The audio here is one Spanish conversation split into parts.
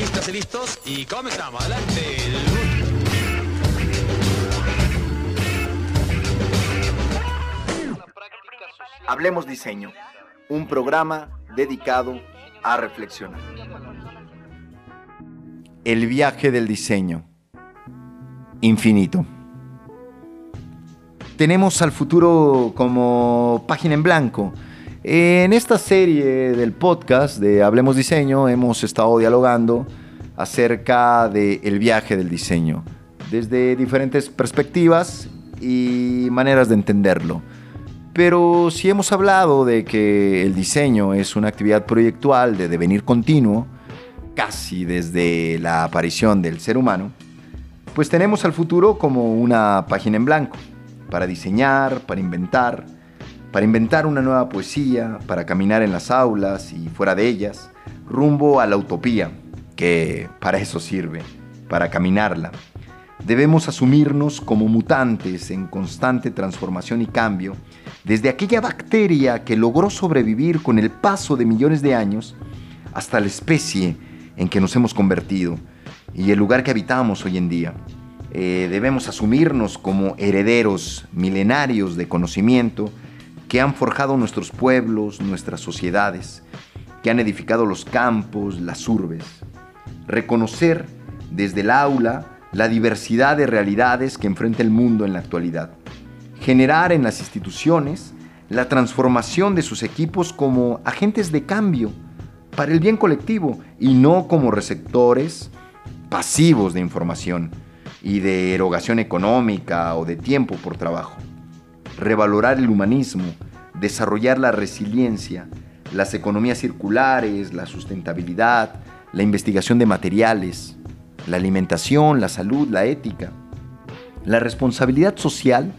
Listos y listos y comenzamos. Adelante. Hablemos Diseño, un programa dedicado a reflexionar. El viaje del diseño. Infinito. Tenemos al futuro como página en blanco. En esta serie del podcast de Hablemos Diseño hemos estado dialogando acerca del viaje del diseño, desde diferentes perspectivas y maneras de entenderlo. Pero si hemos hablado de que el diseño es una actividad proyectual de devenir continuo, casi desde la aparición del ser humano, pues tenemos al futuro como una página en blanco, para diseñar, para inventar, para inventar una nueva poesía, para caminar en las aulas y fuera de ellas, rumbo a la utopía, que para eso sirve, para caminarla. Debemos asumirnos como mutantes en constante transformación y cambio, desde aquella bacteria que logró sobrevivir con el paso de millones de años hasta la especie en que nos hemos convertido y el lugar que habitamos hoy en día. Eh, debemos asumirnos como herederos milenarios de conocimiento que han forjado nuestros pueblos, nuestras sociedades, que han edificado los campos, las urbes. Reconocer desde el aula la diversidad de realidades que enfrenta el mundo en la actualidad. Generar en las instituciones la transformación de sus equipos como agentes de cambio para el bien colectivo y no como receptores pasivos de información y de erogación económica o de tiempo por trabajo. Revalorar el humanismo, desarrollar la resiliencia, las economías circulares, la sustentabilidad, la investigación de materiales, la alimentación, la salud, la ética. La responsabilidad social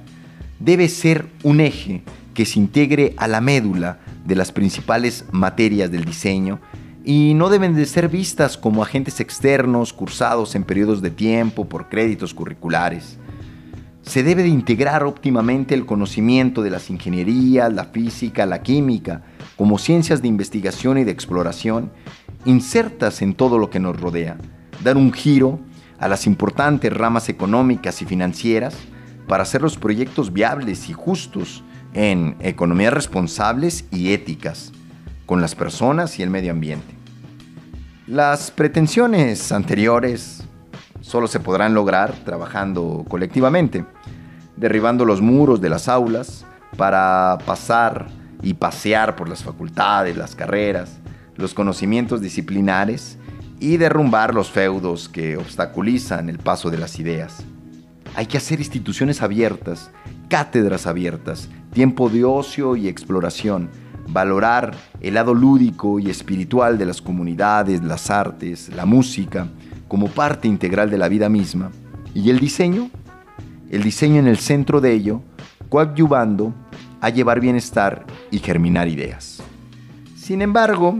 debe ser un eje que se integre a la médula de las principales materias del diseño y no deben de ser vistas como agentes externos cursados en periodos de tiempo por créditos curriculares. Se debe de integrar óptimamente el conocimiento de las ingenierías, la física, la química, como ciencias de investigación y de exploración, insertas en todo lo que nos rodea, dar un giro a las importantes ramas económicas y financieras para hacer los proyectos viables y justos en economías responsables y éticas con las personas y el medio ambiente. Las pretensiones anteriores solo se podrán lograr trabajando colectivamente, derribando los muros de las aulas para pasar y pasear por las facultades, las carreras, los conocimientos disciplinares y derrumbar los feudos que obstaculizan el paso de las ideas. Hay que hacer instituciones abiertas, cátedras abiertas, tiempo de ocio y exploración, valorar el lado lúdico y espiritual de las comunidades, las artes, la música, como parte integral de la vida misma. ¿Y el diseño? El diseño en el centro de ello, coadyuvando a llevar bienestar y germinar ideas. Sin embargo,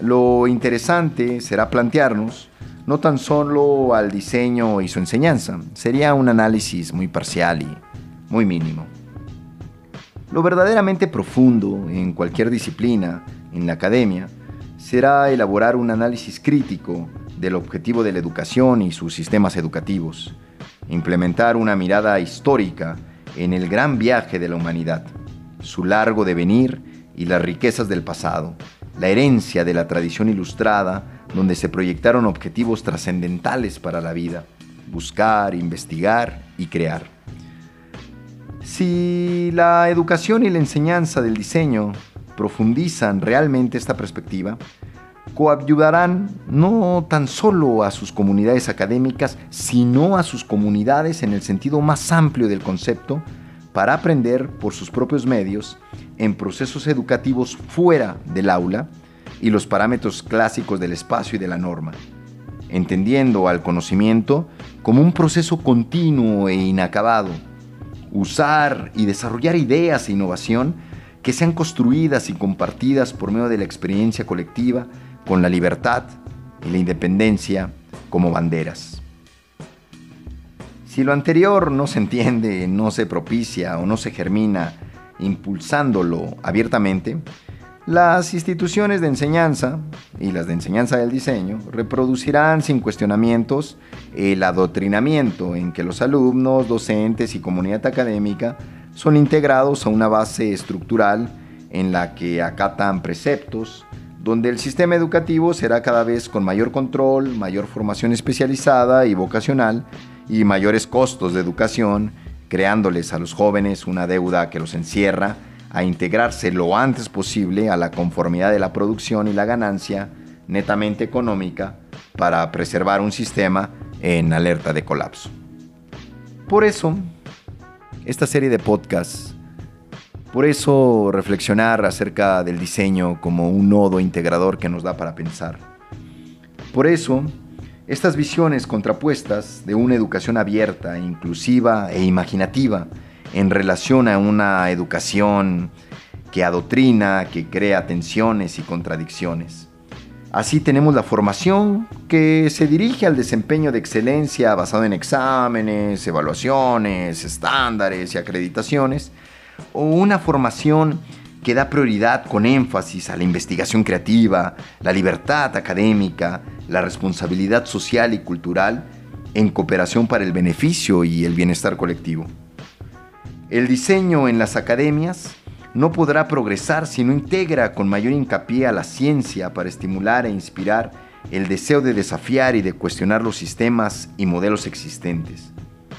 lo interesante será plantearnos no tan solo al diseño y su enseñanza, sería un análisis muy parcial y muy mínimo. Lo verdaderamente profundo en cualquier disciplina, en la academia, será elaborar un análisis crítico del objetivo de la educación y sus sistemas educativos, implementar una mirada histórica en el gran viaje de la humanidad, su largo devenir y las riquezas del pasado, la herencia de la tradición ilustrada donde se proyectaron objetivos trascendentales para la vida, buscar, investigar y crear. Si la educación y la enseñanza del diseño profundizan realmente esta perspectiva, coayudarán no tan solo a sus comunidades académicas, sino a sus comunidades en el sentido más amplio del concepto, para aprender por sus propios medios en procesos educativos fuera del aula y los parámetros clásicos del espacio y de la norma, entendiendo al conocimiento como un proceso continuo e inacabado. Usar y desarrollar ideas e innovación que sean construidas y compartidas por medio de la experiencia colectiva con la libertad y la independencia como banderas. Si lo anterior no se entiende, no se propicia o no se germina impulsándolo abiertamente, Las instituciones de enseñanza y las de enseñanza del diseño reproducirán sin cuestionamientos el adoctrinamiento en que los alumnos, docentes y comunidad académica son integrados a una base estructural en la que acatan preceptos, donde el sistema educativo será cada vez con mayor control, mayor formación especializada y vocacional y mayores costos de educación, creándoles a los jóvenes una deuda que los encierra a integrarse lo antes posible a la conformidad de la producción y la ganancia netamente económica para preservar un sistema en alerta de colapso. Por eso, esta serie de podcasts, por eso reflexionar acerca del diseño como un nodo integrador que nos da para pensar. Por eso, estas visiones contrapuestas de una educación abierta, inclusiva e imaginativa, en relación a una educación que adoctrina, que crea tensiones y contradicciones. Así tenemos la formación que se dirige al desempeño de excelencia basado en exámenes, evaluaciones, estándares y acreditaciones, o una formación que da prioridad con énfasis a la investigación creativa, la libertad académica, la responsabilidad social y cultural en cooperación para el beneficio y el bienestar colectivo. El diseño en las academias no podrá progresar si no integra con mayor hincapié a la ciencia para estimular e inspirar el deseo de desafiar y de cuestionar los sistemas y modelos existentes,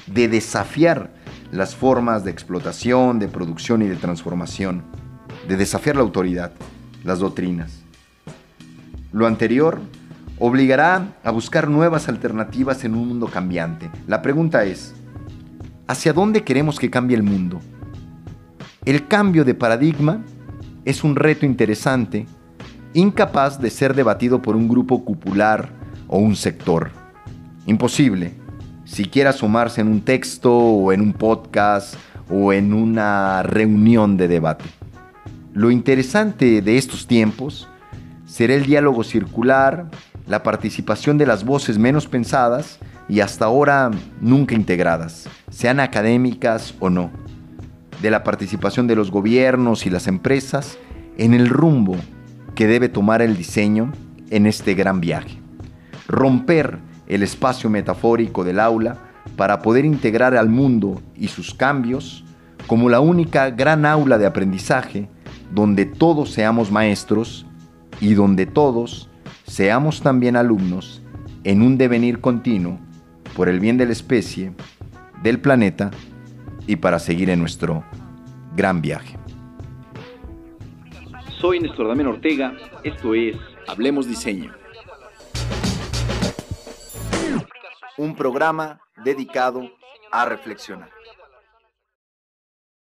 de desafiar las formas de explotación, de producción y de transformación, de desafiar la autoridad, las doctrinas. Lo anterior obligará a buscar nuevas alternativas en un mundo cambiante. La pregunta es, ¿Hacia dónde queremos que cambie el mundo? El cambio de paradigma es un reto interesante, incapaz de ser debatido por un grupo cupular o un sector. Imposible, siquiera sumarse en un texto o en un podcast o en una reunión de debate. Lo interesante de estos tiempos será el diálogo circular, la participación de las voces menos pensadas y hasta ahora nunca integradas, sean académicas o no, de la participación de los gobiernos y las empresas en el rumbo que debe tomar el diseño en este gran viaje. Romper el espacio metafórico del aula para poder integrar al mundo y sus cambios como la única gran aula de aprendizaje donde todos seamos maestros y donde todos seamos también alumnos en un devenir continuo por el bien de la especie, del planeta y para seguir en nuestro gran viaje. Soy Néstor Damián Ortega, esto es Hablemos Diseño. Un programa dedicado a reflexionar.